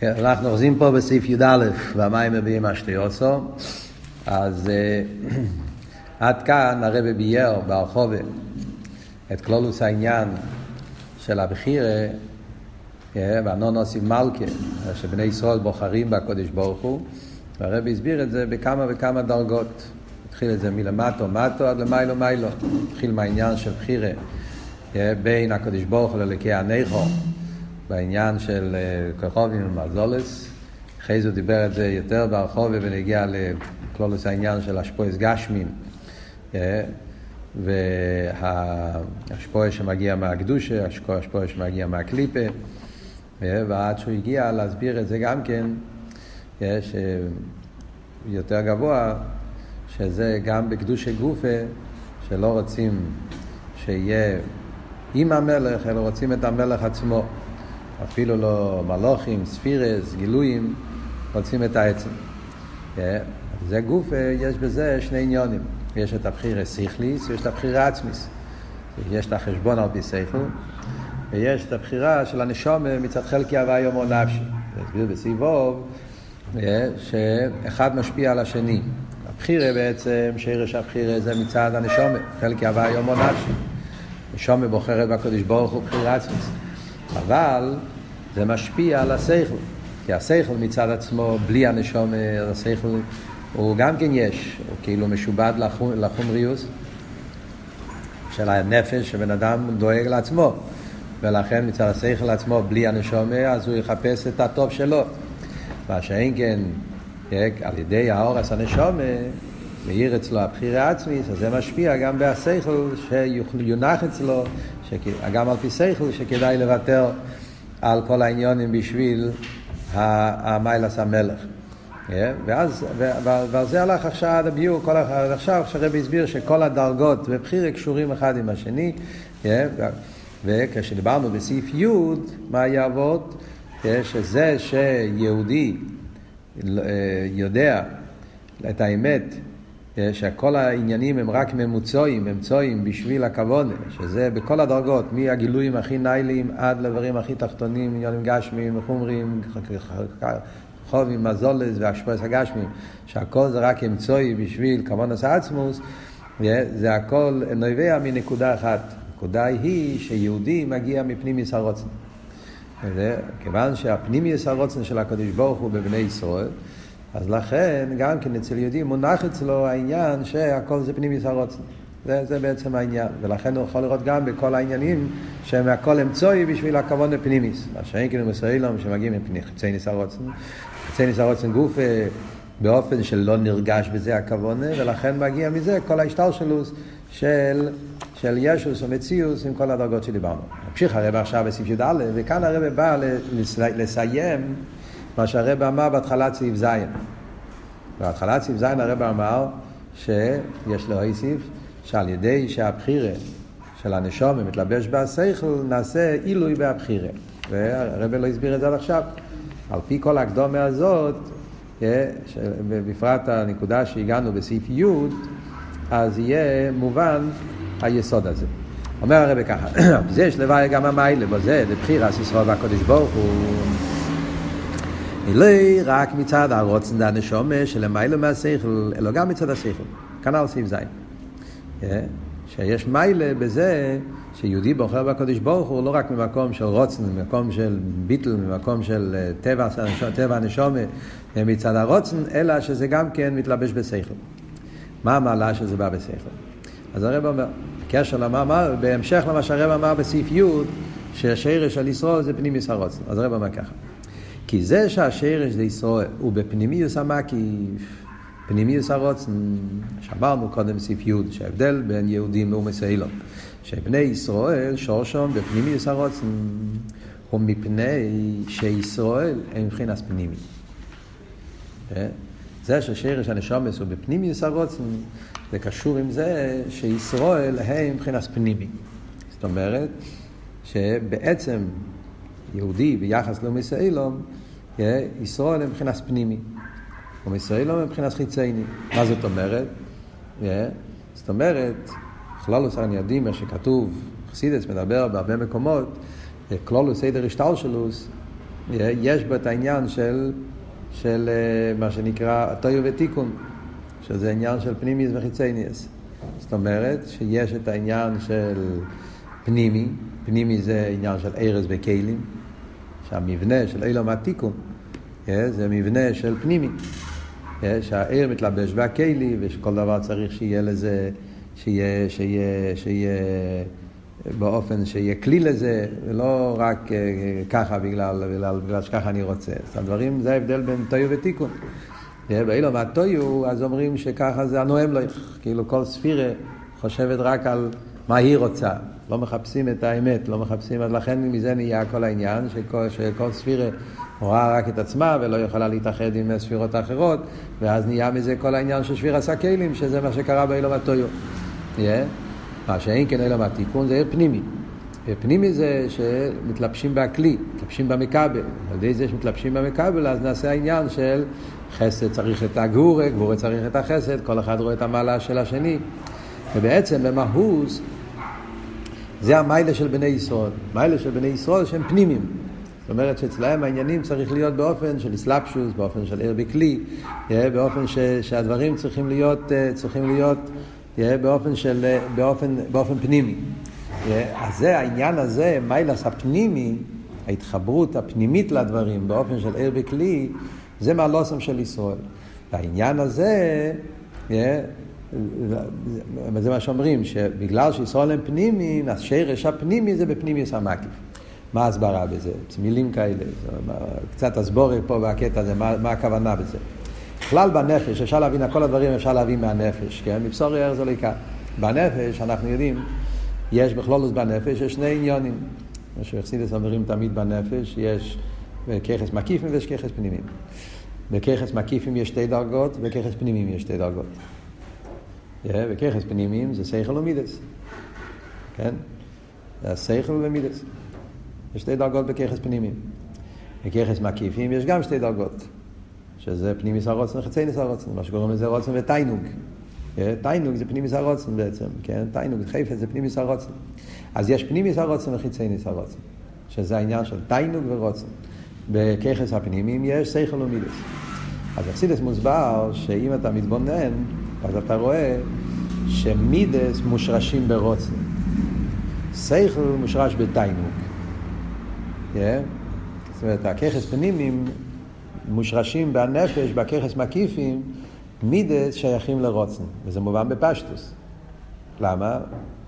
כן, אנחנו אוחזים פה בסעיף י"א, והמים מביאים אשתיוסו. אז אה, עד כאן הרבי בייר ברחובה את כלולוס העניין של הבחירה אה, והנונוסים מלכה, שבני ישראל בוחרים בקודש ברוך הוא, והרבי הסביר את זה בכמה וכמה דרגות. התחיל את זה מלמטו מטו עד למיילו מיילו. התחיל מהעניין של בחירה אה, בין הקודש ברוך הוא ללקי הנכו. בעניין של אה, כוכבים ומזולס. אחרי זה הוא דיבר את זה יותר ברחובה ונגיע לכלולוס העניין של אשפויס גשמין. אה, והשפועה שמגיע מהקדושה, השפועה שמגיע מהקליפה, אה, ועד שהוא הגיע להסביר את זה גם כן, יש יותר גבוה, שזה גם בקדושה גופה, שלא רוצים שיהיה עם המלך, אלא רוצים את המלך עצמו. אפילו לא מלוכים, ספירס, גילויים, רוצים את העצם. אה, זה גוף, אה, יש בזה שני עניונים. יש את הבחירה סיכליס ויש את הבחירה עצמיס. יש את החשבון על פי סייכל, ויש את הבחירה של הנשום מצד חלקי הווה יומו נפשי. הסביר בסיבוב אה, שאחד משפיע על השני. הבחירה בעצם, שרש הבחירה זה מצד הנשום, חלקי הווה יומו נפשי. נשום בוחרת בקודש ברוך הוא בחירה עצמיס. אבל זה משפיע על השכל, כי השכל מצד עצמו, בלי הנשום, השכל הוא גם כן יש, הוא כאילו משובד לחומ, לחומריוס של הנפש, שבן אדם דואג לעצמו, ולכן מצד השכל עצמו, בלי הנשום, אז הוא יחפש את הטוב שלו. מה שאין כן, על ידי האורס הנשום, מאיר אצלו הבחירה העצמית, אז זה משפיע גם בהשכל שיונח אצלו, גם על פי שכל שכדאי לוותר על כל העניונים בשביל המיילס המלך. ואז, ועל זה הלך עכשיו הביור, כל, עכשיו כשהרבי הסביר שכל הדרגות ובחירה קשורים אחד עם השני, וכשדיברנו בסעיף י', מה יעבוד? שזה שיהודי אה, יודע את האמת שכל העניינים הם רק ממוצעים, אמצואים בשביל הכבוד, שזה בכל הדרגות, מהגילויים הכי נייליים עד לדברים הכי תחתונים, עניינים גשמיים, חומריים, חובים, מזולס והשפרס הגשמיים, שהכל זה רק אמצוי בשביל כמונס העצמוס, זה הכל נובע מנקודה אחת. הנקודה היא שיהודי מגיע מפנימיוס הרוצן. כיוון שהפנימיוס הרוצן של הקדוש ברוך הוא בבני ישראל, אז לכן, גם כן אצל יהודי מונח אצלו העניין שהכל זה פנימיס הרוצן. זה, זה בעצם העניין. ולכן הוא יכול לראות גם בכל העניינים שהם הכל אמצוי בשביל הכבוד לפנימיס. מה שאין כאילו מסוילום שמגיעים מחצי ניס הרוצן. חצי ניס הרוצן גוף אה, באופן שלא נרגש בזה הכוונה, ולכן מגיע מזה כל ההשתלשלוס של, של ישוס ומציוס עם כל הדרגות שדיברנו. נמשיך הרב עכשיו בסעיף י"א, וכאן הרב בא לסיים מה שהרב אמר בהתחלת סעיף ז'. בהתחלת סעיף ז' הרב אמר שיש להוסיף שעל ידי שהבחירה של הנשום מתלבש בהשכל, נעשה עילוי בהבחירה. והרב לא הסביר את זה עד עכשיו. על פי כל הקדומה הזאת, אה, בפרט הנקודה שהגענו בסעיף י', אז יהיה מובן היסוד הזה. אומר הרב ככה, זה יש לוואי גם המיילה, בזה, לבחירה סיסרו והקודש ברוך הוא. אלא רק מצד הרוצן דנשומה שלמיילו מהשכל, אלא גם מצד השכל. כנ"ל סעיף זין. שיש מיילה בזה שיהודי בוחר בקודש ברוך הוא לא רק ממקום של רוצן, ממקום של ביטל, ממקום של טבע, טבע הנשומה מצד הרוצן, אלא שזה גם כן מתלבש בשכל. מה המעלה שזה בא בשכל? אז הרב אומר, קשר למה, בהמשך למה שהרב אמר בסעיף י', שהשרש על ישרוד זה פנימיס הרוצן. אז הרב אומר ככה. כי זה שהשרש זה ישראל הוא בפנימיוס המקיף, פנימיוס הרוצן, שאמרנו קודם סעיף י', שההבדל בין יהודים לאומס אילון, שבני ישראל שורשום בפנימיוס הרוצן, הוא מפני שישראל הם מבחינת פנימי. אה? זה ששרש הנשומס הוא בפנימיוס הרוצן, זה קשור עם זה שישראל הם מבחינת פנימי. זאת אומרת, שבעצם יהודי ביחס לאומיסאילום, ישראל הם מבחינת פנימי. אומיסאילום הם מבחינת חיצייני. מה זאת אומרת? זאת אומרת, כלולוס הרי יודעים איך שכתוב, חסידס מדבר בהרבה מקומות, כלולוס סדר השטלשלוס, יש בו את העניין של, של אה, מה שנקרא טויו ותיקון, שזה עניין של פנימיס וחיצייניאס. זאת אומרת שיש את העניין של פנימי, פנימי זה עניין של ארז וכלים, שהמבנה של אילום התיקון זה מבנה של פנימי, שהעיר מתלבש בהכלי ושכל דבר צריך שיהיה לזה, שיהיה, שיהיה, שיהיה באופן שיהיה כלי לזה, ולא רק אה, ככה בגלל, בגלל, בגלל שככה אני רוצה. אז הדברים, זה ההבדל בין טויו ותיקון. באילו מהטויו, אז אומרים שככה זה הנואם לו, כאילו כל ספירה חושבת רק על מה היא רוצה. לא מחפשים את האמת, לא מחפשים, אז לכן מזה נהיה כל העניין, שכל, שכל ספירה רואה רק את עצמה ולא יכולה להתאחד עם ספירות האחרות, ואז נהיה מזה כל העניין של שביר עשה כלים, שזה מה שקרה באילו מהטויו. Yeah. מה שאין כן אלא מהתיקון זה עיר פנימי. פנימי זה שמתלבשים בכלי, מתלבשים במכבל. על ידי זה שמתלבשים במכבל, אז נעשה העניין של חסד צריך את הגבורה, גבורה צריך את החסד, כל אחד רואה את המעלה של השני. ובעצם במהוס זה המיילה של בני ישראל. מיילה של בני ישראל שהם פנימיים. זאת אומרת שאצלהם העניינים צריך להיות באופן של אסלאפשוס, באופן של עיר בכלי, באופן ש, שהדברים צריכים להיות, אה, צריכים להיות באופן, של, באופן, באופן פנימי. אז זה העניין הזה, מיילס הפנימי, ההתחברות הפנימית לדברים באופן של עיר בכלי, זה מהלוסם של ישראל. והעניין הזה, זה מה שאומרים, שבגלל שישראל הם פנימיים, אז שרש הפנימי זה בפנימי סמקיף. מה ההסברה בזה? מילים כאלה, קצת הסבורת פה בקטע הזה, מה, מה הכוונה בזה. בכלל בנפש, אפשר להבין, כל הדברים אפשר להבין מהנפש, כן? מבשור יאר זה לא. בנפש, אנחנו יודעים, יש בכלולוס בנפש, יש שני עניונים. מה שאכסידס אומרים תמיד בנפש, יש ככס מקיפים ויש ככס פנימיים. בככס מקיפים יש שתי דרגות, בככס פנימיים יש שתי דרגות. בכוחות פנימיים זה שכל ומידות. כן? זה השכל ומידות. יש שתי דרגות בכוחות פנימיים. בכוחות מקיפים יש גם שתי דרגות. שזה פנימיות הרצון וחיצוניות הרצון, מה שקוראים לזה רצון ותענוג. תענוג זה פנימיות הרצון בעצם, כן? תענוג, חיפה זה פנימיות הרצון. אז יש פנימיות הרצון וחיצוניות הרצון, שזה העניין של תענוג ורצון. בכוחות הפנימיים יש שכל ומידות. אז אכסידס מוסבר שאם אתה מתבונן, אז אתה רואה שמידס מושרשים ברוצן. סייכל מושרש בתיינוג. Yeah? זאת אומרת, הככס פנימיים מושרשים בנפש, בככס מקיפים, מידס שייכים לרוצן, וזה מובן בפשטוס. למה?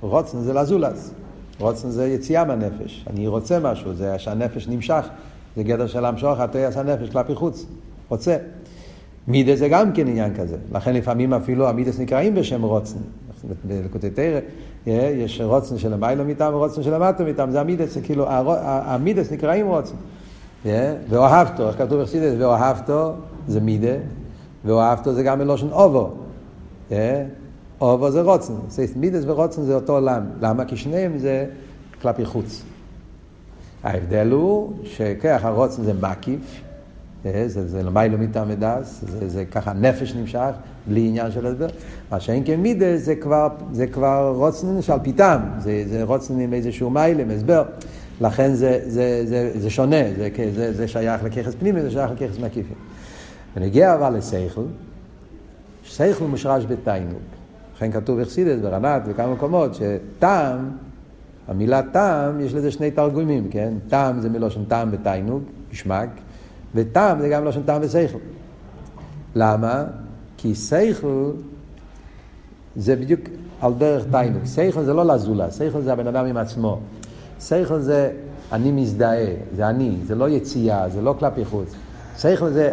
רוצן זה לזולז. רוצן זה יציאה מהנפש. אני רוצה משהו, זה שהנפש נמשך, זה גדר של המשוך, התייס הנפש כלפי חוץ. רוצה. מידס זה גם כן עניין כזה. לכן לפעמים אפילו המידס נקראים בשם רוצן. בלקוטי תרא יש רוצן של המיילו מטעם ורוצן של המטה מטעם, זה המידס, כאילו, המידס נקראים רוצן. ואוהבתו, איך כתוב בחסידס? ואוהבתו זה מידה, ואוהבתו זה גם מלושן אובו. אובו זה רוצן. מידס ורוצן זה אותו עולם. למה? כי שניהם זה כלפי חוץ. ההבדל הוא שכך הרוצן זה מקיף, זה, זה למיילו מטעם מדס, זה, זה ככה נפש נמשך, בלי עניין של הסבר. מה שאין כמידה זה כבר, זה כבר רוצן שעל פיתם, זה, זה רוצן עם איזשהו מיילם, הסבר. לכן זה, זה, זה, זה שונה, זה, זה, זה שייך לככס פנימי, זה שייך לככס מקיפי. ונגיע אבל לסייכל, סייכל מושרש בתיינוג. לכן כתוב אכסידס ברנת וכמה מקומות, שטעם, המילה טעם, יש לזה שני תרגומים, כן? טעם זה מלושן טעם בתיינוג, משמק, וטעם זה גם מלושן טעם וסייכל. למה? כי סייכל זה בדיוק על דרך תיינוג. סייכל זה לא לזולה, סייכל זה הבן אדם עם עצמו. שכל זה אני מזדהה, זה אני, זה לא יציאה, זה לא כלפי חוץ. שכל זה,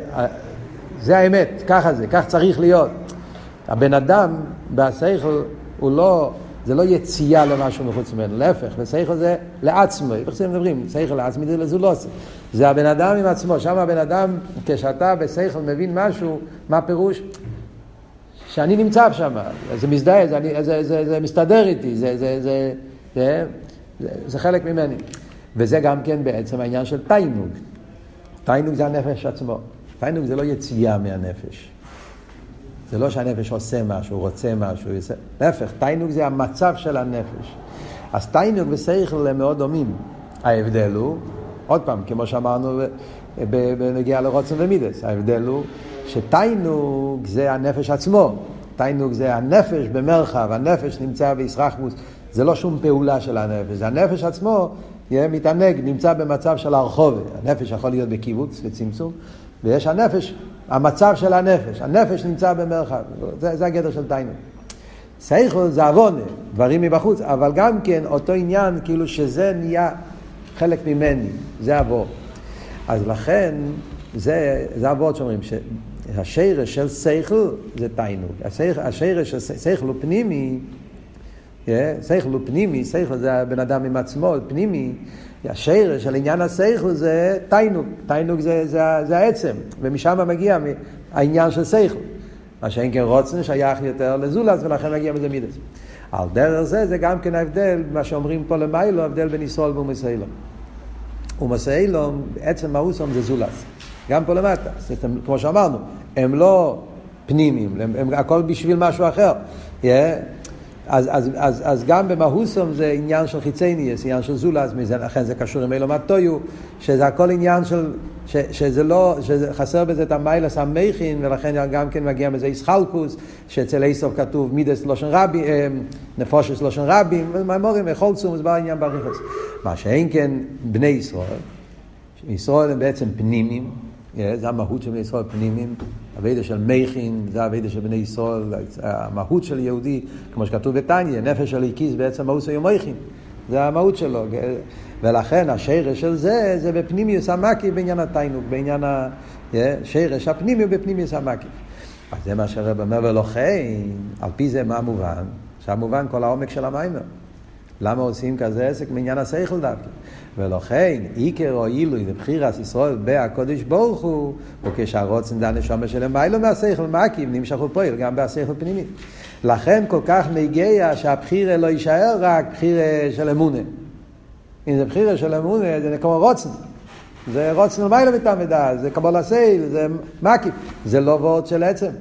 זה האמת, ככה זה, כך צריך להיות. הבן אדם בשכל הוא לא, זה לא יציאה למשהו מחוץ ממנו, להפך, ושכל זה לעצמו, איך זה מדברים? שכל לעצמי זה לזולוסי. זה הבן אדם עם עצמו, שם הבן אדם, כשאתה בשכל מבין משהו, מה פירוש? שאני נמצא שם, זה מזדהה, זה, זה, זה, זה, זה מסתדר איתי, זה, זה, זה, זה, זה, זה חלק ממני. וזה גם כן בעצם העניין של תיינוג. תיינוג זה הנפש עצמו. תיינוג זה לא יציאה מהנפש. זה לא שהנפש עושה משהו, רוצה משהו, יעשה... להפך, תיינוג זה המצב של הנפש. אז תיינוג ושכל הם מאוד דומים. ההבדל הוא עוד פעם, כמו שאמרנו בנגיעה לרוצן ומידס, ההבדל הוא שתיינוג זה הנפש עצמו, תיינוג זה הנפש במרחב, הנפש נמצא בישרחמוס, זה לא שום פעולה של הנפש, זה הנפש עצמו יהיה מתענג, נמצא במצב של הרחוב, הנפש יכול להיות בקיבוץ, בצמצום, ויש הנפש, המצב של הנפש, הנפש נמצא במרחב, זה, זה הגדר של תיינוג. סייכל זה עוונה, דברים מבחוץ, אבל גם כן אותו עניין, כאילו שזה נהיה חלק ממני, זה אבות. אז לכן, זה, זה אבות שאומרים, שהשרש של סייכל זה תיינוג. השרש של סייכל הוא פנימי, סייכל הוא פנימי, סייכל זה הבן אדם עם עצמו, פנימי. השרש של עניין הסייכל זה תיינוג, תיינוג זה, זה, זה העצם, ומשם מגיע העניין של סייכל. מה שאין כן רוצן שייך יותר לזולס ולכן מגיע מזה מידס. על דרך זה זה גם כן ההבדל, מה שאומרים פה למיילו, ההבדל בין ישראל ומסיילום. ומסיילום, בעצם מהוסום זה זולס. גם פה למטה, כמו שאמרנו, הם לא פנימיים, הם, הם הכל בשביל משהו אחר. Yeah. אז, אז, אז, אז גם במהוסום זה עניין של חיצייניאס, עניין של זולז, לכן זה קשור עם אילו מטויו, שזה הכל עניין של, ש, שזה לא, שחסר בזה את המיילס המכין, ולכן גם כן מגיע מזה איסחלקוס, שאצל איסוף כתוב מידס לושן רבי, אה, נפושס לושן רבים, ומאמורים, יכול צום, מוסבר עניין בריחוס. מה שאין כן בני ישראל, ישראל הם בעצם פנימים, זה המהות של בני ישראל פנימיים, אבידה של מכין, זה אבידה של בני ישראל, המהות של יהודי, כמו שכתוב בתניא, נפש של איקיס בעצם מהות של מכין, זה המהות שלו, ולכן השרש של זה, זה בפנימיוס המקיף בעניין התיינוק, בעניין השרש הפנימי בפנימיוס המקיף. אז זה מה שהרב אומר, ולכן, על פי זה מה מובן? שהמובן כל העומק של המיימר. למה עושים כזה עסק מעניין השכל דווקא? ולכן עיקר או עילוי לבחירת ישראל בהקודש ברוך הוא, וכשהרוצן דן נשומה שלהם מיילו מהשכל מקים נמשכו פועל גם בהשכל פנימי. לכן כל כך מגיע שהבחירה לא יישאר רק בחירה של אמונה. אם זה בחירה של אמונה זה כמו רוצן. זה רוצן למיילו מתעמדה, זה קבול הסייל, זה מקים. זה לא וורד של עצם.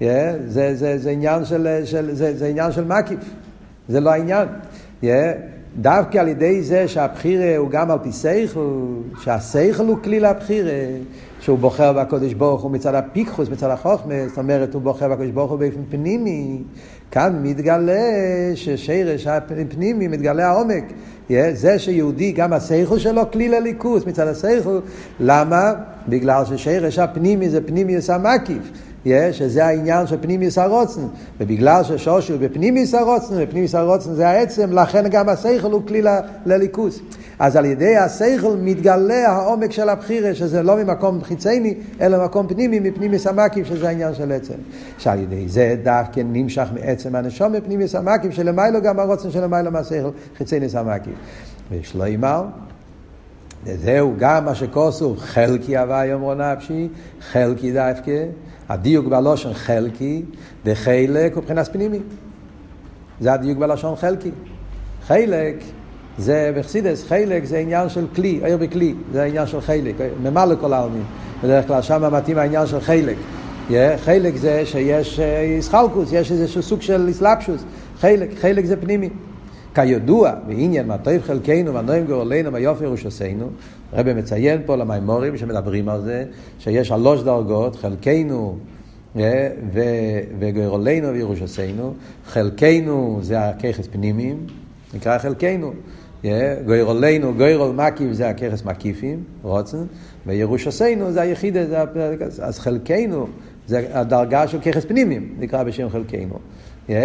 Yeah, זה, זה, זה, עניין של, של, זה, זה עניין של מקיף, זה לא העניין. Yeah, דווקא על ידי זה שהבחירה הוא גם על פי סייכל, שהסייכל הוא כלי לבחירה, שהוא בוחר בקודש ברוך הוא מצד הפיקחוס, מצד החוכמה, זאת אומרת הוא בוחר בקודש ברוך הוא באופן פנימי, כאן מתגלה ששרש הפנימי, מתגלה העומק. זה שיהודי, גם הסייכל שלו כלי לליכוס מצד הסייכל, למה? בגלל ששרש הפנימי זה פנימי המקיף. שזה העניין של פנימיוס הרוצן, ובגלל ששושי הוא בפנימיוס הרוצן, ופנימיוס הרוצן זה העצם, לכן גם השכל הוא כלי לליכוס. אז על ידי השכל מתגלה העומק של הבחירה, שזה לא ממקום חיצייני, אלא ממקום פנימי, מפנימיוס המקיף, שזה העניין של עצם. שעל ידי זה דווקא נמשך מעצם הנשום מפנימיוס המקיף, שלמיילו גם הרוצן שלמיילו מהשכל, חיצייניוס המקיף. ויש לו אימר, וזהו גם מה שכוסו, חלקי הווה יאמרו נפשי, חלקי דווקא. הדיוק בלושן חלקי, וחלק הוא מבחינת פנימי. זה הדיוק בלשון חלקי. חלק זה בחסידס, חלק זה עניין של כלי, עיר בכלי, זה העניין של חלק, ממלא כל העלמין. בדרך כלל שם מתאים העניין של חלק. חלק זה שיש איסחלקוס, יש איזשהו סוג של איסלפשוס. חלק, חלק זה פנימי. כידוע, בעניין מה טוב חלקנו, מה נועים גורלנו, מה יופי ירושסנו, הרב מציין פה למימורים שמדברים על זה, שיש שלוש דרגות, חלקנו אה, וגורלנו וירושסנו, חלקנו זה הככס פנימיים, נקרא חלקנו. אה, גוירולנו, גוירול מקיף זה הככס מקיפים, רוצן, וירושסנו זה היחידה, אז חלקנו זה הדרגה של ככס פנימיים, נקרא בשם חלקנו.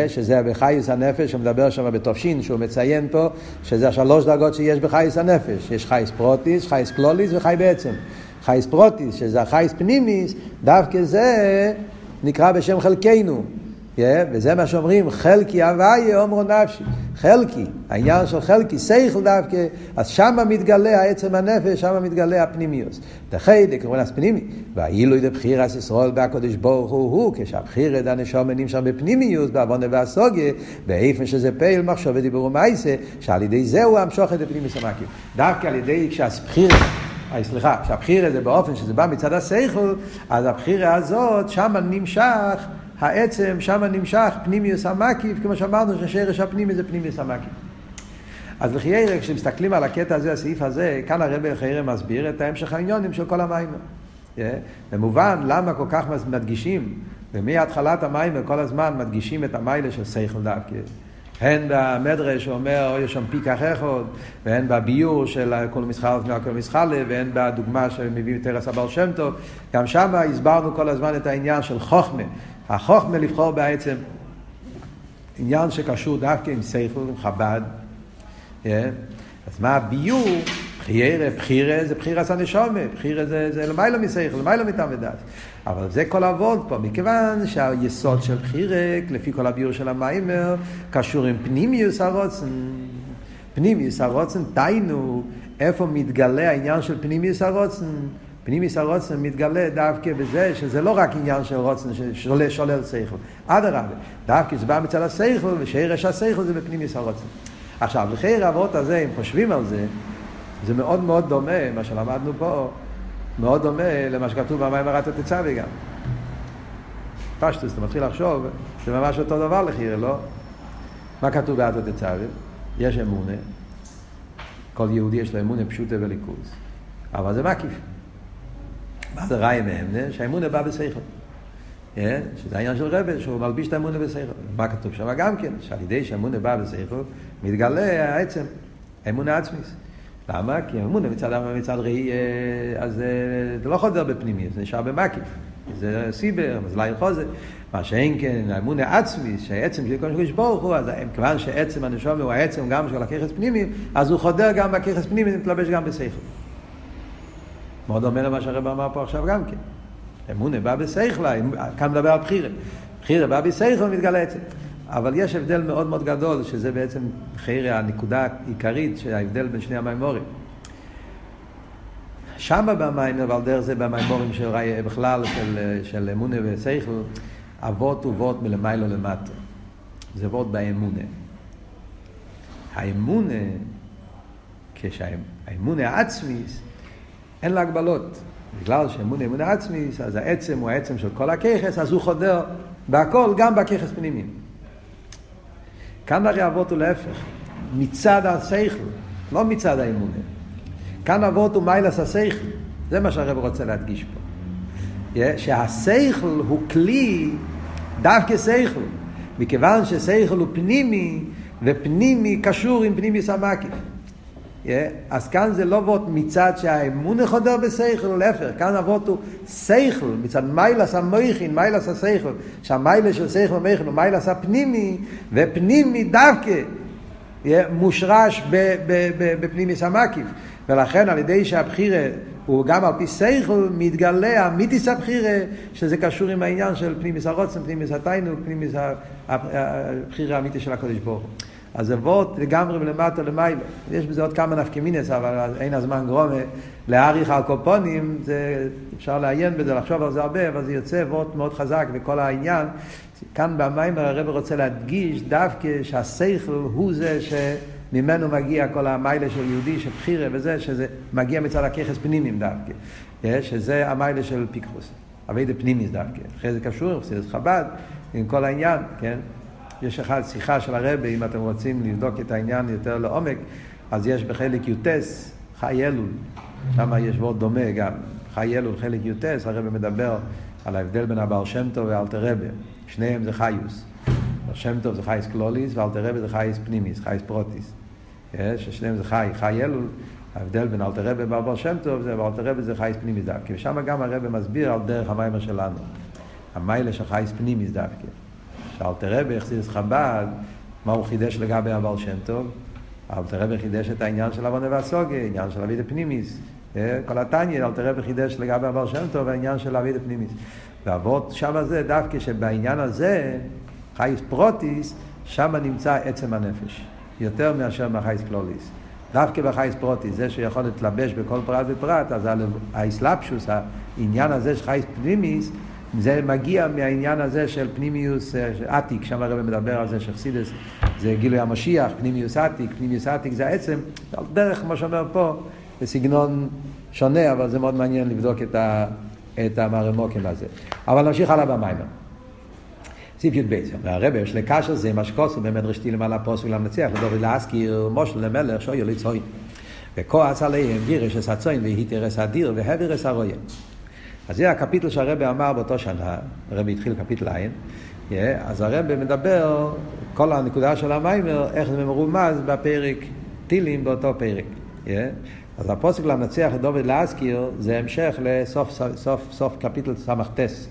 שזה בחייס הנפש, הוא מדבר שם בתופשין, שהוא מציין פה, שזה השלוש דרגות שיש בחייס הנפש. יש חייס פרוטיס, חייס קלוליס וחי בעצם. חייס פרוטיס, שזה החייס פנימיס, דווקא זה נקרא בשם חלקנו. Yeah, וזה מה שאומרים, חלקי הוויה אומרו נפשי. חלקי, העניין של חלקי, שכל דווקא, אז שמה מתגלה העצם הנפש, שמה מתגלה הפנימיוס. כמובן אז פנימי. והאילוי דבחירס ישראל בהקדוש ברוך הוא הוא, כשהבחירת הנשום נמשך בפנימיוס, בעוונה והסוגיה, באיפן שזה פייל מחשוב ודיבור ומעשה, שעל ידי זה הוא המשוך את הפנימיוס המקיף. דווקא על ידי כשהבחירה סליחה, כשהבחירה זה באופן שזה בא מצד השכל, אז הבחירה הזאת, שמה נמשך העצם, שם נמשך פנימיוס המקיף, כמו שאמרנו ששרש הפנימי זה פנימיוס המקיף. אז לחיירה, כשמסתכלים על הקטע הזה, הסעיף הזה, כאן הרב לחיירה מסביר את ההמשך העניונים של כל המים. במובן, למה כל כך מדגישים, ומהתחלת המים כל הזמן מדגישים את המיילה של סייכל דווקא. הן במדרש שאומר, יש שם פיקח אחד, והן בביור של כל מסחר לפני הכל מסחלה, והן בדוגמה שמביא תרס הבעל שם טוב. גם שם הסברנו כל הזמן את העניין של חוכמה. החוכמה לבחור בעצם עניין שקשור דווקא עם סייכל, עם חב"ד. אז מה הביור? בחירה, בחירה זה בחירה סנשומה, בחירה זה, זה למעלה מסייכל, למעלה מטעם ודעת. אבל זה כל אבות פה, מכיוון שהיסוד של בחירה, לפי כל הביור של המיימר, קשור עם פנימיוס הרוצן. פנימיוס הרוצן, תיינו, איפה מתגלה העניין של פנימיוס הרוצן? פנימיוס הרוצן מתגלה דווקא בזה שזה לא רק עניין של רוצן ששולל שולל שכל. אדרבה, דווקא זה בא מצד השכל, ושרש השכל זה בפנימיוס הרוצן. עכשיו, לחייר האבות הזה, אם חושבים על זה, זה מאוד מאוד דומה, מה שלמדנו פה, מאוד דומה למה שכתוב במים הרת התצווה גם. פשטוס, אתה מתחיל לחשוב, זה ממש אותו דבר לחייר, לא? מה כתוב בהרת התצווה? יש אמונה, כל יהודי יש לו אמונה פשוטה וליכוז, אבל זה מקיף. מה זה ראי מאמנה? שהאמונה בא בשכל. שזה העניין של רבי, שהוא מלביש את האמונה בשכל. מה כתוב שם גם כן? שעל ידי שהאמונה בא בשכל, מתגלה העצם, אמונה עצמית. למה? כי אמונה מצד, מצד ראי, אז זה לא חוזר בפנימי, זה נשאר במקיף. זה סיבר, מזליים חוזר. מה שאין כן, האמונה עצמי, שהעצם של כל שקודש ברוך הוא, אז כיוון שעצם הנשום הוא העצם גם של הככס פנימי, אז הוא חודר גם בככס פנימי, מתלבש גם בשכל. מאוד דומה למה שהרב אמר פה עכשיו גם כן. אמונה בא בשכל, כאן מדבר על בחירה. בחירה בא בשכל ומתגלה עצם. אבל יש הבדל מאוד מאוד גדול, שזה בעצם חייר הנקודה העיקרית, שההבדל בין שני המימורים. שם במים, אבל דרך זה במימורים של בכלל, של, של אמונה ושכל, אבות ובות מלמיילו למטה. זה אבות באמונה. האמונה, כשהאמונה העצמית, אין לה הגבלות. בגלל שאמונה אמונה עצמית, אז העצם הוא העצם של כל הככס, אז הוא חודר בהכל, גם בככס פנימיים. כאן הרי אבות הוא להפך, מצד השכל, לא מצד האמונה. כאן אבות הוא מיילס השכל, זה מה שהרב רוצה להדגיש פה. שהשכל הוא כלי, דווקא שכל, מכיוון ששכל הוא פנימי, ופנימי קשור עם פנימי סמקיף. אז כאן זה לא אבות מצד שהאמון חודר בשכל, להפך, כאן אבות הוא שכל, מצד מיילס המויכין, מיילס השכל, שהמיילס של שכל ומויכין הוא מיילס הפנימי, ופנימי דווקא מושרש בפנימי סמקיף. ולכן על ידי שהבחירה הוא גם על פי שכל מתגלה המיתיס הבחירה, שזה קשור עם העניין של פנימיס הרוצן, פנימיס התיינוק, פנימיס הבחירה האמיתית של הקדוש ברוך הוא. אז וורט לגמרי מלמטה למיילו. יש בזה עוד כמה נפקמינס, אבל אין הזמן גרומה להאריך על קופונים, זה, אפשר לעיין בזה, לחשוב על זה הרבה, אבל זה יוצא וורט מאוד חזק וכל העניין. כאן במיימר הרב רוצה להדגיש דווקא שהשכל הוא זה שממנו מגיע כל המיילה של יהודי, של בחירה וזה, שזה מגיע מצד הככס פנימיים דווקא, שזה המיילה של פיקחוס. אבי פנימיס דווקא. אחרי זה קשור, זה חב"ד, עם כל העניין, כן? יש אחד שיחה של הרבי, אם אתם רוצים לבדוק את העניין יותר לעומק, אז יש בחלק י"ט, חי אלול, שם יש דבר דומה גם, חי אלול, חלק י"ט, הרבי מדבר על ההבדל בין הבעל שם טוב ואלטער רבי, שניהם זה חיות. שם טוב זה חיות כללית, ואלטער רבי זה חיות פנימית, חיות פרטית. ששניהם זה חי, חי אלול, ההבדל בין אלטער רבי והבעל שם טוב זה, ואלטער רבי זה חיות פנימית דווקא. ושם גם הרבי מסביר על דרך המאמר שלנו. המעלה של חיות פנימית דווקא. שאלטער רבי החסידות חב"ד, מה הוא חידש לגבי הבעל שם טוב? אלטער רבי חידש את העניין של הבנה והשגה, עניין של עבודה פנימית. כל התניא, אלטער רבי חידש לגבי הבעל שם טוב, העניין של עבודה פנימית. ואבות שם זה דווקא שבעניין הזה, חיות פרטית, שם נמצא עצם הנפש. יותר מאשר מחיות כללית. דווקא בחיות פרטית, זה שיכול להתלבש בכל פרט ופרט, אז האסלאפשוס, העניין הזה של חייס פנימיס, זה מגיע מהעניין הזה של פנימיוס עתיק, שם הרב מדבר על זה שחסידס זה גילוי המשיח, פנימיוס עתיק, פנימיוס עתיק זה העצם, על דרך, כמו שאומר פה, בסגנון שונה, אבל זה מאוד מעניין לבדוק את, ה, את המרמוקים הזה. אבל נמשיך הלאה במיימר. סיף י"ב, והרבה יש לקשר זה מה שכוסו באמת רשתי למעלה הפוסק ולמנצח לדובר להזכיר מושל למלך שויר לצוין וכועס עליהם גירש אס הצוין והיתרס אדיר והבירס הרויה אז זה הקפיטל שהרבה אמר באותו שנה, הרבה התחיל קפיטל עין, yeah, אז הרבה מדבר, כל הנקודה של המיימר, איך זה מרומז בפרק טילים באותו פרק. Yeah. אז הפוסק למנצח את דוד להזכיר זה המשך לסוף סוף, סוף, סוף קפיטל ס"טס.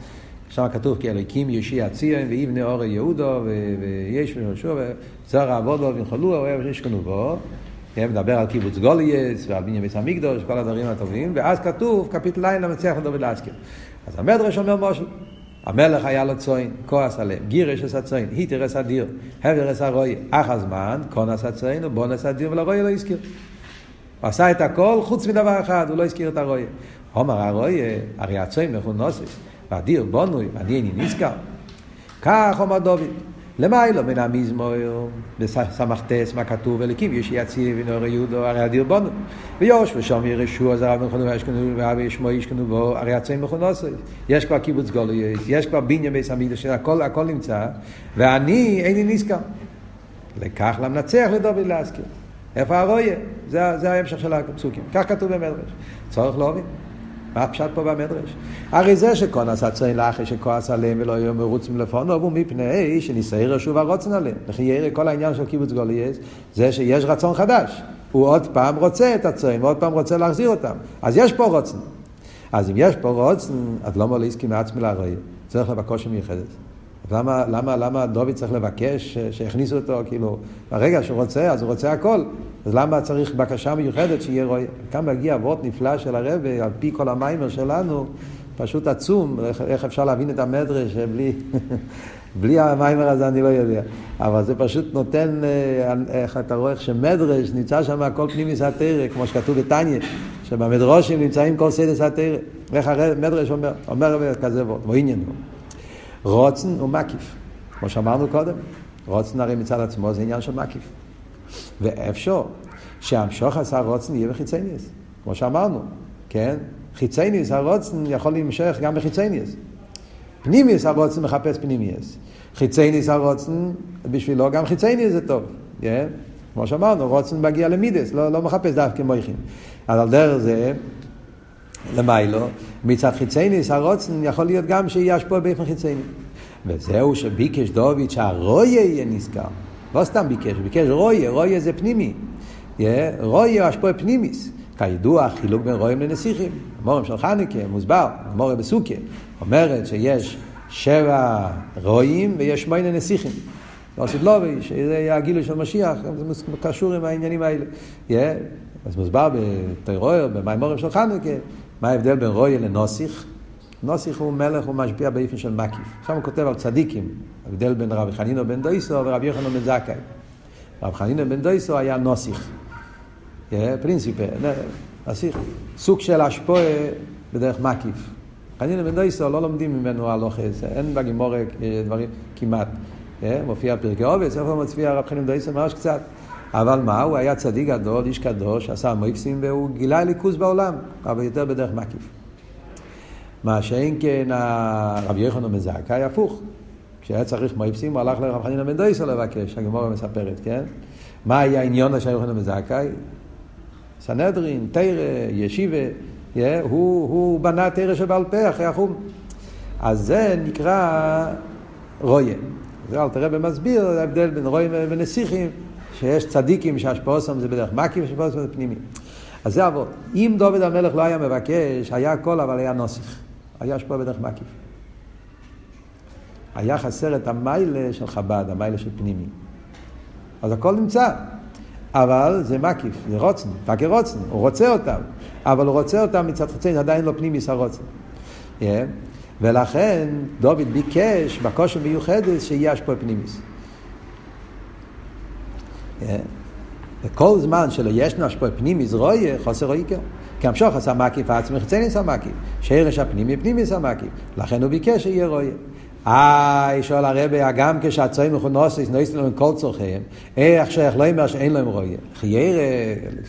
שם כתוב כי אלוקים יושיע ציון ויבנה אור יהודו ויש ושוב וזרע עבדיו ינחלוה ואוהבי שמו ישכנו בה. כן, מדבר על קיבוץ גלויות ועל בניין בית המקדוש, כל הדברים הטובים, ואז כתוב קפיטל ע' למנצח לדוד להזכיר. אז המדרש אומר משהו. המלך היה לו צאן, כועס עליהם, גירש את הצאן, התיר את הדיר, העביר את הרועה, אחר הזמן, כינס הצאן, ובנה את הדיר, ולרועה לא הזכיר. הוא עשה את הכל חוץ מדבר אחד, הוא לא הזכיר את הרועה. אמר הרועה, הרי הצאן מכונסת, והדיר בנוי, ואני איני נזכר. כך אומר דוד, למיילו מן המזמור, בסמכתס, מה כתוב, אליקים יש יציב ונאור יהודו, הרי אדיר בונו. ויוש ושם ירשו, אז הרב מכונו וישכנו, ואבי ישמו ישכנו בו, הרי הצעים מכונוסו. יש כבר קיבוץ גולויס, יש כבר בניין בית המקדש, הכל, הכל נמצא, ואני איני נזכר. לכך למנצח לדוד להזכיר. איפה הרויה? זה, זה ההמשך של הפסוקים. כך כתוב במדרש. צורך להוביל. מה הפשט פה במדרש? הרי זה שכונס הצוין לאחרי שכועס עליהם ולא היו מרוצים לפונו, הוא מפני שניסייר שוב הרוצן עליהם. לכן יראה כל העניין של קיבוץ גוליאס, זה שיש רצון חדש. הוא עוד פעם רוצה את הצוין, ועוד פעם רוצה להחזיר אותם. אז יש פה רוצן. אז אם יש פה רוצן, אז לא מוליס כמעצמי להראה. צריך לבקוש מיוחדת. למה, למה, למה דוד צריך לבקש שיכניסו אותו, כאילו, ברגע שהוא רוצה, אז הוא רוצה הכל. אז למה צריך בקשה מיוחדת שיהיה רואה? כאן מגיע אבות נפלא של הרב, על פי כל המיימר שלנו, פשוט עצום, איך, איך אפשר להבין את המדרש בלי, בלי המיימר הזה אני לא יודע. אבל זה פשוט נותן, אה, איך אתה רואה, איך שמדרש נמצא שם הכל פנימי סתרא, כמו שכתוב בתניא, שבמדרושים נמצאים כל סדר סתרא. איך המדרש אומר, אומר כזה וורט, הוא. רוצן הוא מקיף, כמו שאמרנו קודם. רוצן הרי מצד עצמו זה עניין של מקיף. ואפשר שהמשוך עשה רוצן יהיה בחיצניאס, כמו שאמרנו, כן? חיצניאס, הרוצן יכול להימשך גם בחיצניאס. פנימיוס הרוצן מחפש פנימיוס. חיצניאס הרוצן, בשבילו גם חיצניאס זה טוב, כן? כמו שאמרנו, רוצן מגיע למידס, לא, לא מחפש דווקא מויכין. אז על דרך זה, למיילו, מצד חיצניאס הרוצן יכול להיות גם שיהיה השפוע באופן חיצני. וזהו שביקש דוד שהרויה יהיה נזכר. לא סתם ביקש, ביקש רויה, רויה זה פנימי. רויה השפוע פנימיס. כידוע, חילוק בין רואים לנסיכים. המורים של חנוכה, מוסבר, המורים בסוכה, אומרת שיש שבע רואים ויש שמונה נסיכים. לא סדלובי, שזה יהיה הגילוי של משיח, זה קשור עם העניינים האלה. אז מוסבר בתיאוריה, במימורים של חנוכה, מה ההבדל בין רויה לנוסיך? נוסיך הוא מלך, הוא משפיע באופן של מקיף. עכשיו הוא כותב על צדיקים, ההבדל בין רבי חנינו בן דויסו ורבי יוחנן בן זכאי. רבי חנינו בן דויסו היה נוסיך. פרינציפה, נסיך. סוג של השפועה בדרך מקיף. חנינו בן דויסו לא לומדים ממנו הלוכס, אין בגימורת דברים כמעט. מופיע פרקי עובס, איפה מופיע רבי חנינו בן דויסו? ממש קצת. אבל מה, הוא היה צדיק גדול, איש קדוש, עשה מויפסים והוא גילה ליכוז בעולם, אבל יותר בדרך מקיף. מה שאין כן רבי יוחנן זכאי, הפוך. כשהיה צריך מויפסים, הוא הלך לרב חנינא בן דויסו לבקש, הגמורה מספרת, כן? מה היה העניון של יוחנן זכאי? סנהדרין, תרא, ישיבה, yeah, הוא, הוא בנה תרא שבעל פה אחרי החום. אז זה נקרא רויה. זה אל תראה במסביר, ההבדל בין רויה ונסיכים, שיש צדיקים שהשפעוסם זה בדרך מקים ושפעוסם זה פנימי. אז זה אבות. אם דוד המלך לא היה מבקש, היה הכל אבל היה נוסיך. היה השפעה בדרך מקיף. היה חסר את המיילה של חב"ד, המיילה של פנימי. אז הכל נמצא, אבל זה מקיף, זה רוצן, רק רוצן, הוא רוצה אותם, אבל הוא רוצה אותם מצד חצי, עדיין לא פנימיס הרוצן. Yeah. ולכן דוד ביקש בקושי מיוחדת שיהיה השפוע פנימיס. Yeah. וכל זמן שלא ישנו השפוע פנימיס רויה, חוסר רויקר. כי המשוך עשה מקיף עצמי חיצניס המקיף. שרש הפנימי פנימיס המקיף. לכן הוא ביקש שיהיה רויה. אה, שואל הרבי, גם כשהצועים מכונוסס נויסט להם כל צורכיהם, איך שייך לא אומר שאין להם רויה. חייר,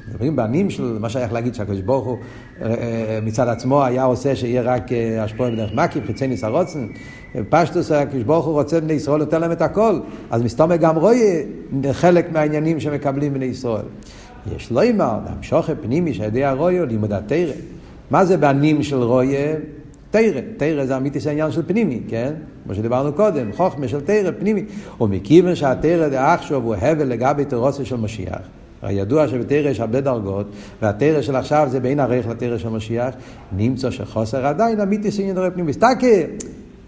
מדברים בנים של מה שייך להגיד שהקדוש ברוך הוא מצד עצמו היה עושה שיהיה רק השפועה בדרך מקיף, חיצי ניסרוצן. פשטוס הקדוש ברוך הוא רוצה בני ישראל, נותן להם את הכל. אז מסתום גם רואה חלק מהעניינים שמקבלים בני ישראל. יש לא אמר, המשוכר פנימי שיודע רויה לימוד התרא. מה זה בנים של רויה? תרא, תרא זה אמיתי של העניין של פנימי, כן? כמו שדיברנו קודם, חוכמה של תרא, פנימי. ומכיוון שהתרא דעכשיו הוא הבל לגבי תרוסה של משיח. הרי ידוע שבתרא יש הרבה דרגות, והתרא של עכשיו זה בין ערך לתרא של משיח, נמצא שחוסר עדיין אמיתיס עניין הרואה פנימי. סתקה,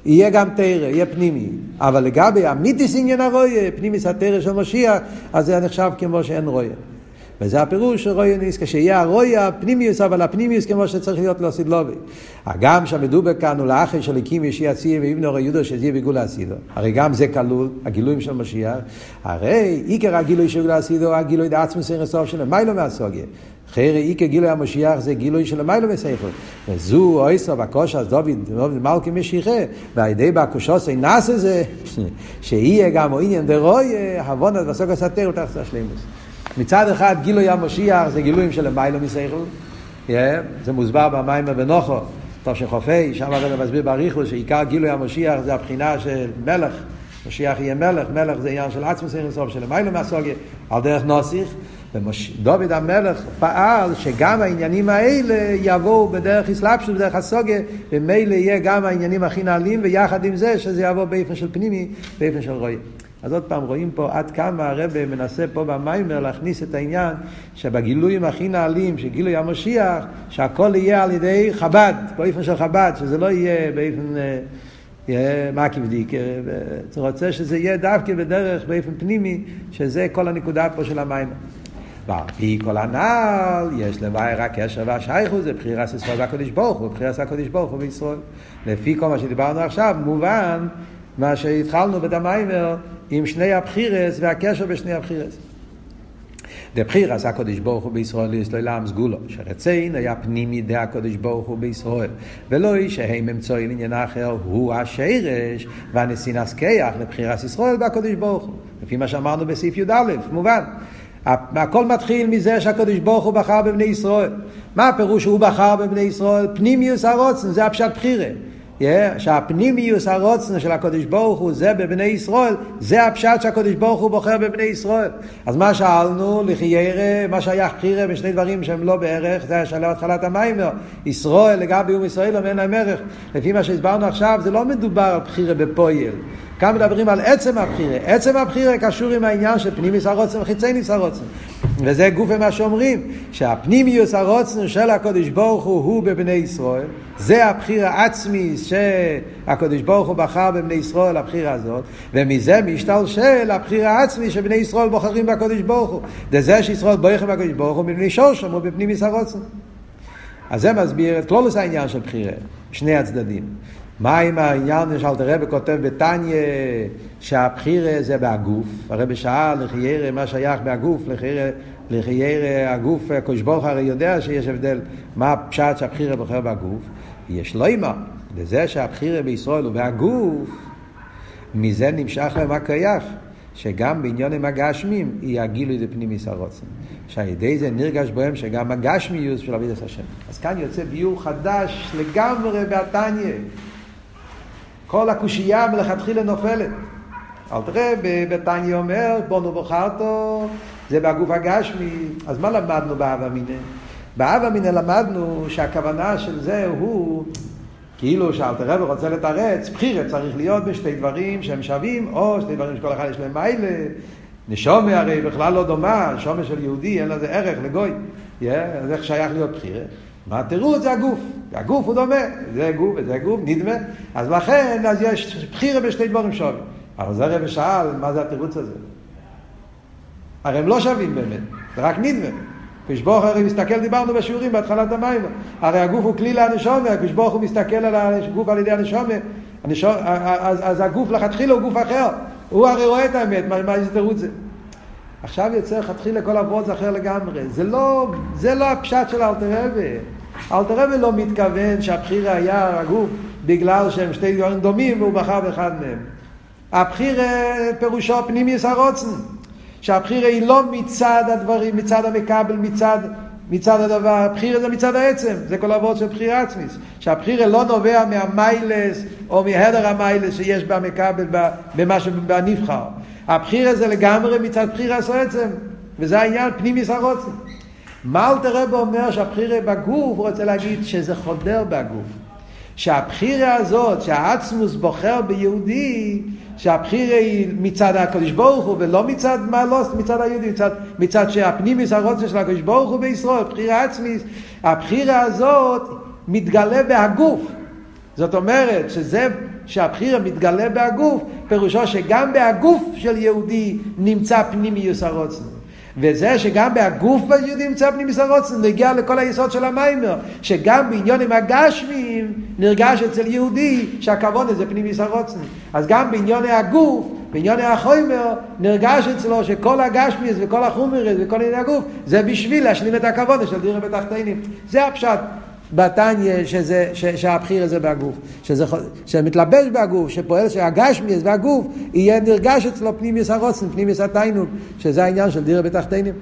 יהיה גם תרא, יהיה פנימי. אבל לגבי אמיתיס עניין הרואה, פנימיס התרא של משיח, אז זה נחשב כמו שאין רואה. וזה הפירוש של רואי ניס, כשיהיה הרואי הפנימיוס, אבל הפנימיוס כמו שצריך להיות לא סדלובי. הגם שהמדובר כאן הוא לאחר של הקים יש יציע ואיבנו הרי יודו שזה בגול הסידו. הרי גם זה כלול, הגילויים של משיח. הרי עיקר הגילוי של גול הסידו, הגילוי דעצמוס אין הסוף שלו, מה לא מהסוגיה? חיירי איקר גילוי המשיח זה גילוי של המיילו בסייכל. וזו אויסו בקושס דוד, דוד מלכי משיחה, והידי בקושס אינס זה, שיהיה גם עניין דרוי, הבונת בסוגס התר תחת השלימוס. מצד אחד גילוי המשיח זה גילויים של המיילו מסייכל, זה מוסבר במים טוב שחופי, שם הרב מסביר באריכוס שעיקר גילוי המשיח זה הבחינה של מלך, משיח יהיה מלך, מלך זה עניין של עצמו סייכל סוף של המיילו מהסוגיה, על דרך נוסיך, ודוד המלך פעל שגם העניינים האלה יבואו בדרך אסלאפשוס, בדרך הסוגיה, ומילא יהיה גם העניינים הכי נעלים, ויחד עם זה שזה יבוא באופן של פנימי, באופן של רועי. אז עוד פעם רואים פה עד כמה הרב מנסה פה במיימר להכניס את העניין שבגילויים הכי נעלים, שגילוי המשיח, שהכל יהיה על ידי חב"ד, באופן של חב"ד, שזה לא יהיה באופן... יהיה מקיבדיק, הוא רוצה שזה יהיה דווקא בדרך, באופן פנימי, שזה כל הנקודה פה של המיימר. ועל פי כל הנ"ל יש לבאר הקשר והשייכות זה בחירת ישראל והקדוש ברוך הוא, בחירת הקדוש ברוך הוא בישראל. לפי כל מה שדיברנו עכשיו, מובן מה שהתחלנו בדמיימר עם שני הבחירס והקשר בשני הבחירס. דבחירס הקודש ברוך הוא בישראל יש לעולם סגולו, שרציין היה פנימי דה הקודש ברוך הוא בישראל, ולא שהם אמצעי לעניין אחר הוא השרש והנשיא נסקח לבחירס ישראל והקודש ברוך הוא, לפי מה שאמרנו בסעיף י"א, מובן. הכל מתחיל מזה שהקדוש ברוך הוא בחר בבני ישראל. מה הפירוש שהוא בחר בבני ישראל? פנימיוס הרוצן, זה הפשט בחירה. Yeah, שהפנימיוס הרוצן של הקדוש ברוך הוא זה בבני ישראל, זה הפשט שהקדוש ברוך הוא בוחר בבני ישראל. אז מה שאלנו? לחיירה, מה שייך בחירה בשני דברים שהם לא בערך, זה השאלה התחלת המיימר. ישראל לגבי אום ישראל אין להם ערך. לפי מה שהסברנו עכשיו, זה לא מדובר על בחירה בפועל. כאן מדברים על עצם הבחירה. עצם הבחירה קשור עם העניין של פנימיוס הרוצן וחיצייניס הרוצן. וזה גוף מה שאומרים, שהפנימיוס הרוצן של הקדוש ברוך הוא הוא בבני ישראל. זה הבחירה עצמי שהקדוש ברוך הוא בחר בבני ישראל, הבחירה הזאת, ומזה משתלשל הבחירה העצמי שבני ישראל בוחרים בקדוש ברוך הוא. זה שישראל בוחרים בקדוש ברוך הוא מבני שורשם ובפנימיוס הרוצן. אז זה מסביר את כלולוס העניין של בחירה, שני הצדדים. מה עם העניין שאלתר רבי כותב בתניא שהבחירה זה בהגוף, הרבי שאל לחיירה מה שייך בהגוף, לחיירה הגוף, הקדוש ברוך הרי יודע שיש הבדל מה הפשט שהבחירה בוחר בהגוף, יש לא אימה, לזה שהבחירה בישראל הוא בהגוף, מזה נמשך להם הקייח, שגם בעניונים הגשמים יהיה הגילוי דפנימיס הרוצן. שעל ידי זה נרגש בהם שגם הגשמיוס של אבידס השם. אז כאן יוצא ביור חדש לגמרי בהתניא. כל הקושייה מלכתחילה נופלת. אל תראה, בתניא אומר, בונו בוחרתו, זה בגוף הגשמי. אז מה למדנו באב אמינא? באב אמינא למדנו שהכוונה של זה הוא, כאילו שאלתר רבי רוצה לתרץ, בחירה צריך להיות בשתי דברים שהם שווים, או שתי דברים שכל אחד יש להם מיילה. נשומה הרי בכלל לא דומה, נשומה של יהודי אין לזה ערך לגוי. Yeah, אז איך שייך להיות בחירה? מה התירוץ? זה הגוף. הגוף הוא דומה, זה גוף וזה גוף, נדמה. אז לכן, אז יש בחירה בשתי דברים שווים. אבל זה הרב שאל, מה זה התירוץ הזה? הרי הם לא שווים באמת, זה רק נדמה. כשברוך הרי מסתכל, דיברנו בשיעורים בהתחלת המים, הרי הגוף הוא כלי לנשומה, כשברוך הוא מסתכל על הגוף על ידי הנשומה, הנשום, אז, אז הגוף לכתחילה הוא גוף אחר, הוא הרי רואה את האמת, מה, מה איזה תירוץ זה? עכשיו יוצא לכתחילה כל עבוד אחר לגמרי, זה לא, זה לא הפשט של אלתר רבי. אלתר רבי לא מתכוון שהבחירה היה הגוף בגלל שהם שתי דברים דומים והוא בחר באחד מהם. הבחירה פירושו פנימיוס הרוצן. שהבחירה היא לא מצד הדברים, מצד המקבל, מצד מצד הדבר, בחירה זה מצד העצם, זה כל העבוד של בחירה עצמית. שהבחירה לא נובע מהמיילס או מהדר המיילס שיש במקבל, במה שבנבחר. הבחירה זה לגמרי מצד בחירה עצם, וזה העניין פנימיס הרוצן. מה אלתר רב אומר שהבחירה בגוף, הוא רוצה להגיד שזה חודר בגוף. שהבחירה הזאת, שהעצמוס בוחר ביהודי, שהבחירה היא מצד הקדוש ברוך הוא ולא מצד מה לא, מצד היהודי, מצד, מצד שהפנימיס הרוצן של הקדוש ברוך הוא בישראל, בחירה עצמית, הבחירה הזאת מתגלה בהגוף. זאת אומרת שזה שהבחירה מתגלה בהגוף, פירושו שגם בהגוף של יהודי נמצא פנימיוס הרוצן. וזה שגם בהגוף ביהודי נמצא פנימיוס הרוצן, נגיע לכל היסוד של המיימר, שגם בעניונים הגשמיים נרגש אצל יהודי שהכבוד הזה פנימיוס הרוצן. אז גם בעניוני הגוף, בעניוני החומר, נרגש אצלו שכל הגשמיס וכל החומרס וכל ענייני הגוף, זה בשביל להשלים את הכבוד של דירה בתחתינים. זה הפשט. בתניא שהבחיר הזה שזה, שמתלבש בגוף, שפועל שהגשמיאס והגוף יהיה נרגש אצלו פנימיוס הרוצן, פנימיוס התיינוג, שזה העניין של דירה בתחתינים.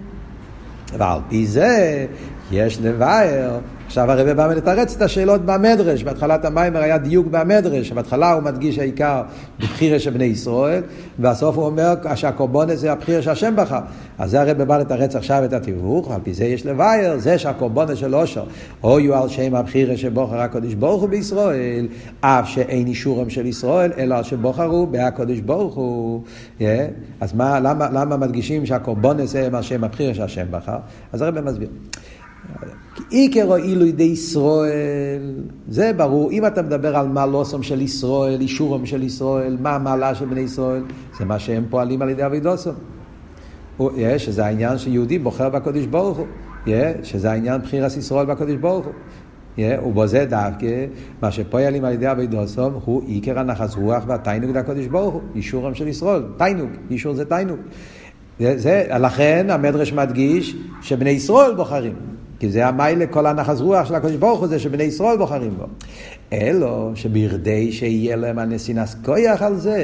ועל פי זה יש לבאר עכשיו הרב בא לתרץ את השאלות במדרש, בהתחלת המיימר היה דיוק במדרש, בהתחלה הוא מדגיש העיקר בבחירה של בני ישראל, ובסוף הוא אומר שהקורבן זה הבחירה שהשם בחר. אז זה הרב בא לתרץ עכשיו את התיווך, ועל פי זה יש לבייר, זה שהקורבן של אושר, אויו על שם הבחירה שבוחר הקודש ברוך הוא בישראל, אף שאין אישורם של ישראל, אלא על שבוחרו בהקודש ברוך הוא. Yeah. אז מה, למה, למה מדגישים שהקורבן זה מה שם הבחירה שהשם בחר? אז הרב מסביר. עיקר עילוי די ישראל, זה ברור, אם אתה מדבר על מעלוסם של ישראל, אישורם של ישראל, מה המעלה של בני ישראל, זה מה שהם פועלים על ידי אבידוסם. שזה העניין שיהודי בוחר בקודש ברוך הוא, שזה העניין בחירס ישראל בקודש ברוך הוא. ובזה דווקא, מה שפועלים על ידי אבידוסם הוא עיקר הנחס רוח והתיינוג לקודש ברוך הוא, אישורם של ישראל, תיינוג, אישור זה תיינוג. זה, לכן המדרש מדגיש שבני ישראל בוחרים. כי זה המיילה כל הנחס רוח של הקדוש ברוך הוא זה שבני ישראל בוחרים בו. אלו שבכדי שיהיה להם הנסינס כויח על זה,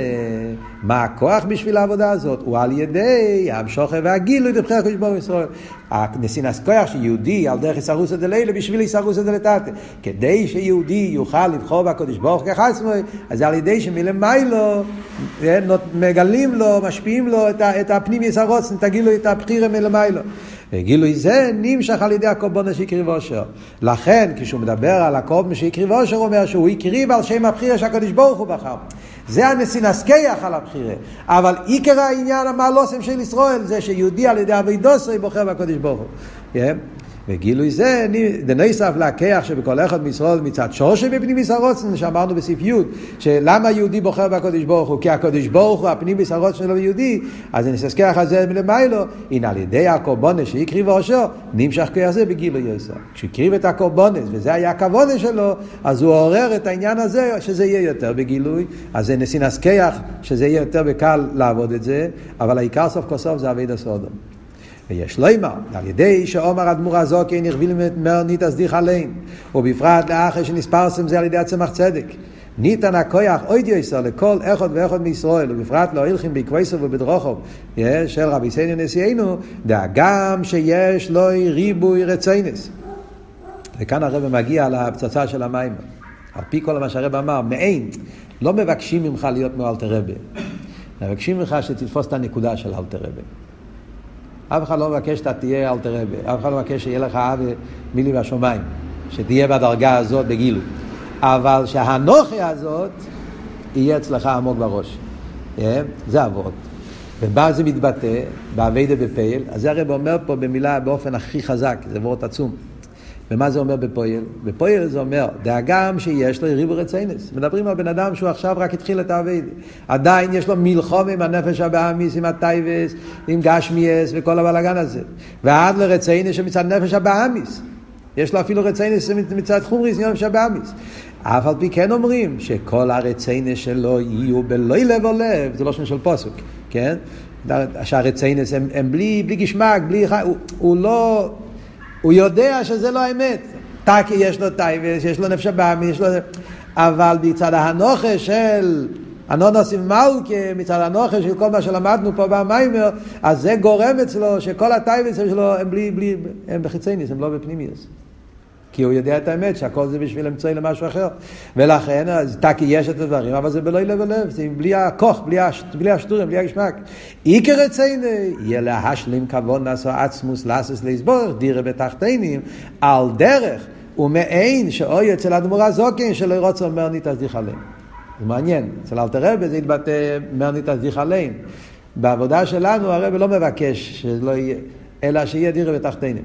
מה הכוח בשביל העבודה הזאת? הוא על ידי המשוכר והגילוי דבחי הקדוש ברוך ישראל. הנסינס כויח שיהודי על דרך יסרוסא דלילה בשביל יסרוסא דלתתא. כדי שיהודי יוכל לבחור בקדוש ברוך הוא כחסמוי, אז זה על ידי שמלמיילו אה, מגלים לו, משפיעים לו את הפנים יסרוסן, תגילו את הבחירה מלמיילו. וגילוי זה נמשך על ידי הקורבן שהקריב אושר. לכן, כשהוא מדבר על הקורבן שהקריב אושר, הוא אומר שהוא הקריב על שם הבחירה שהקדוש ברוך הוא בחר. זה הנסינס על הבחירה. אבל עיקר העניין המעלוסם של ישראל זה שיהודי על ידי אבי דוסרי בוחר בקדוש ברוך הוא. וגילוי זה דנוסף להכח שבכל אחד מישראל מצד שורשי בפנימיס הרוצן שאמרנו בסעיף י' שלמה יהודי בוחר בקודש ברוך הוא? כי הקודש ברוך הוא הפנימיס הרוצן שלו יהודי. אז אסכח על זה מלמיילו. הנה על ידי הקורבונס שהקריב ראשו נמשך כוח זה בגילוי יסר כשהקריב את הקורבונס וזה היה הכוונה שלו אז הוא עורר את העניין הזה שזה יהיה יותר בגילוי. אז זה נסינס כח שזה יהיה יותר בקל לעבוד את זה אבל העיקר סוף כל סוף זה אבי דסודום ויש לו אימר, על ידי שאומר אדמו"ר הזוקי נכבילים את מר ניתס דיך עליהם, ובפרט לאחר שנספרסם זה על ידי הצמח צדק. ניתן הכויח אויד יסר לכל אחד ואחד מישראל, ובפרט לא הלכים בעקבויסו ובדרוכו של רבי סיינו נשיאנו, דאגם שיש לו ריבוי רציינס. וכאן הרב מגיע לפצצה של המים. על פי כל מה שהרב אמר, מעין, לא מבקשים ממך להיות מאלתר רבה. מבקשים ממך שתתפוס את הנקודה של אלתר רבה. אף אחד לא מבקש שאתה תהיה אלתר רבי, אף אחד לא מבקש שיהיה לך אב מילי בשמיים, שתהיה בדרגה הזאת בגילוי. אבל שהנוכי הזאת יהיה אצלך עמוק בראש. Yeah, זה אבות. ומה זה מתבטא? באביידה בפייל. אז זה הרב אומר פה במילה באופן הכי חזק, זה וורט עצום. ומה זה אומר בפועל? בפועל זה אומר, דאגם שיש לו ריבו רציינס. מדברים על בן אדם שהוא עכשיו רק התחיל את האביידה. עדיין יש לו מלחום עם הנפש הבאמיס, עם הטייבס, עם גשמיאס וכל הבלאגן הזה. ועד לרציינס שמצד נפש הבאמיס. יש לו אפילו רציינס מצד חומריס, נפש הבאמיס. אף על פי כן אומרים שכל הרציינס שלו יהיו בלא לב או לב, זה לא שם של פוסק, כן? שהרציינס הם, הם בלי, בלי גשמק, בלי... הוא, הוא לא... הוא יודע שזה לא האמת. טאקי יש לו טייבס, יש לו נפש הבאמי, יש לו... אבל בצד הנוכה של הנונוסים מלכה, מצד הנוכל של כל מה שלמדנו פה במיימר, אז זה גורם אצלו שכל הטייבס שלו הם בלי, בלי, הם בחיצייניס, הם לא בפנימיוס. כי הוא יודע את האמת שהכל זה בשביל למצוא למשהו אחר. ולכן, אז טקי יש את הדברים, אבל זה בלא לב ולב, זה בלי הכוח, בלי, הש, בלי השטורים, בלי הגשמק. עיקר רצינו, יהיה להשלים כבוד נעשו עצמוס לאסוס לסבור, דירה בתחתינים, על דרך ומעין שאוי אצל אדמו"ר זוקין שלא רוצה מרנית אז דיחלם. זה מעניין, אצל אלתר רבי זה יתבטא מרנית אז דיחלם. בעבודה שלנו הרבי לא מבקש שלא יהיה, אלא שיהיה דירה בתחתינים.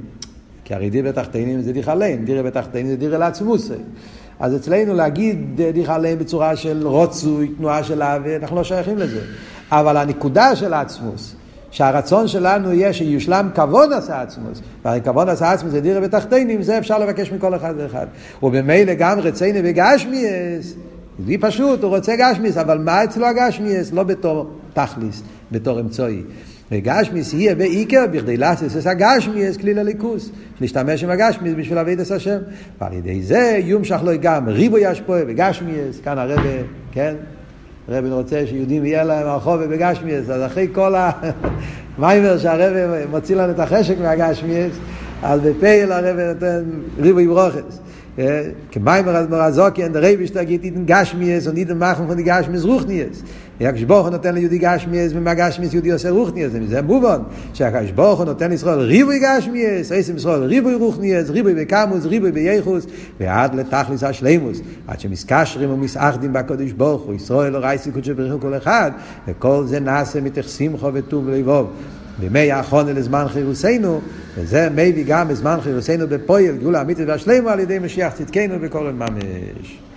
כי הרי דירה בתחתינים זה דיחה להם, דירה בתחתינים זה דירה לעצמוס. אז אצלנו להגיד דיחה להם בצורה של רוצוי, תנועה של אהבה, אנחנו לא שייכים לזה. אבל הנקודה של העצמוס, שהרצון שלנו יהיה שיושלם כבוד עשה עצמוס, והרי כבוד עשה עצמוס זה דירה בתחתינים, זה אפשר לבקש מכל אחד ואחד. ובמילא גם רצינו וגשמיאס, זה פשוט, הוא רוצה גשמיאס, אבל מה אצלו הגשמיאס? לא בתור תכליס, בתור אמצעי. וגשמיס יהיה בעיקר בכדי לעשות את הגשמיס כלי לליכוס, להשתמש עם הגשמיס בשביל להביא את השם. ועל ידי זה יומשך לו גם ריבו ישפוה וגשמיס, כאן הרבה, כן? הרב רוצה שיהודים יהיה להם הרחוב בגשמיאס, אז אחרי כל המיימר שהרב מוציא לנו את החשק מהגשמיאס, אז בפייל הרב נותן ריבוי ברוכס. כמיימר אז מרזוקי אין דרי בשתגיד איתן גשמיאס וניתן מחם von die גשמיאס רוחניאס. הקדוש ברוך הוא נותן ליהודי גשמיאס ומהגשמיאס יהודי עושה רוחניאס. זה מובן שהקדוש ברוך הוא נותן לישראל ריבוי גשמיאס, עשם ישראל ריבוי רוחניאס, ריבוי בקמוס, ריבוי בייחוס, ועד לתכליס השלימוס. עד שמסקשרים ומסאחדים בקדוש ברוך הוא, ישראל רייסי קודשי בריחו כל אחד, וכל זה נעשה מתך שמחו וטוב לבוב. בימי האחרונה לזמן חירוסנו, וזה מביא גם בזמן חירוסנו בפועל, גאולה אמיתית והשלמה על ידי משיח צדקנו בכל ממש.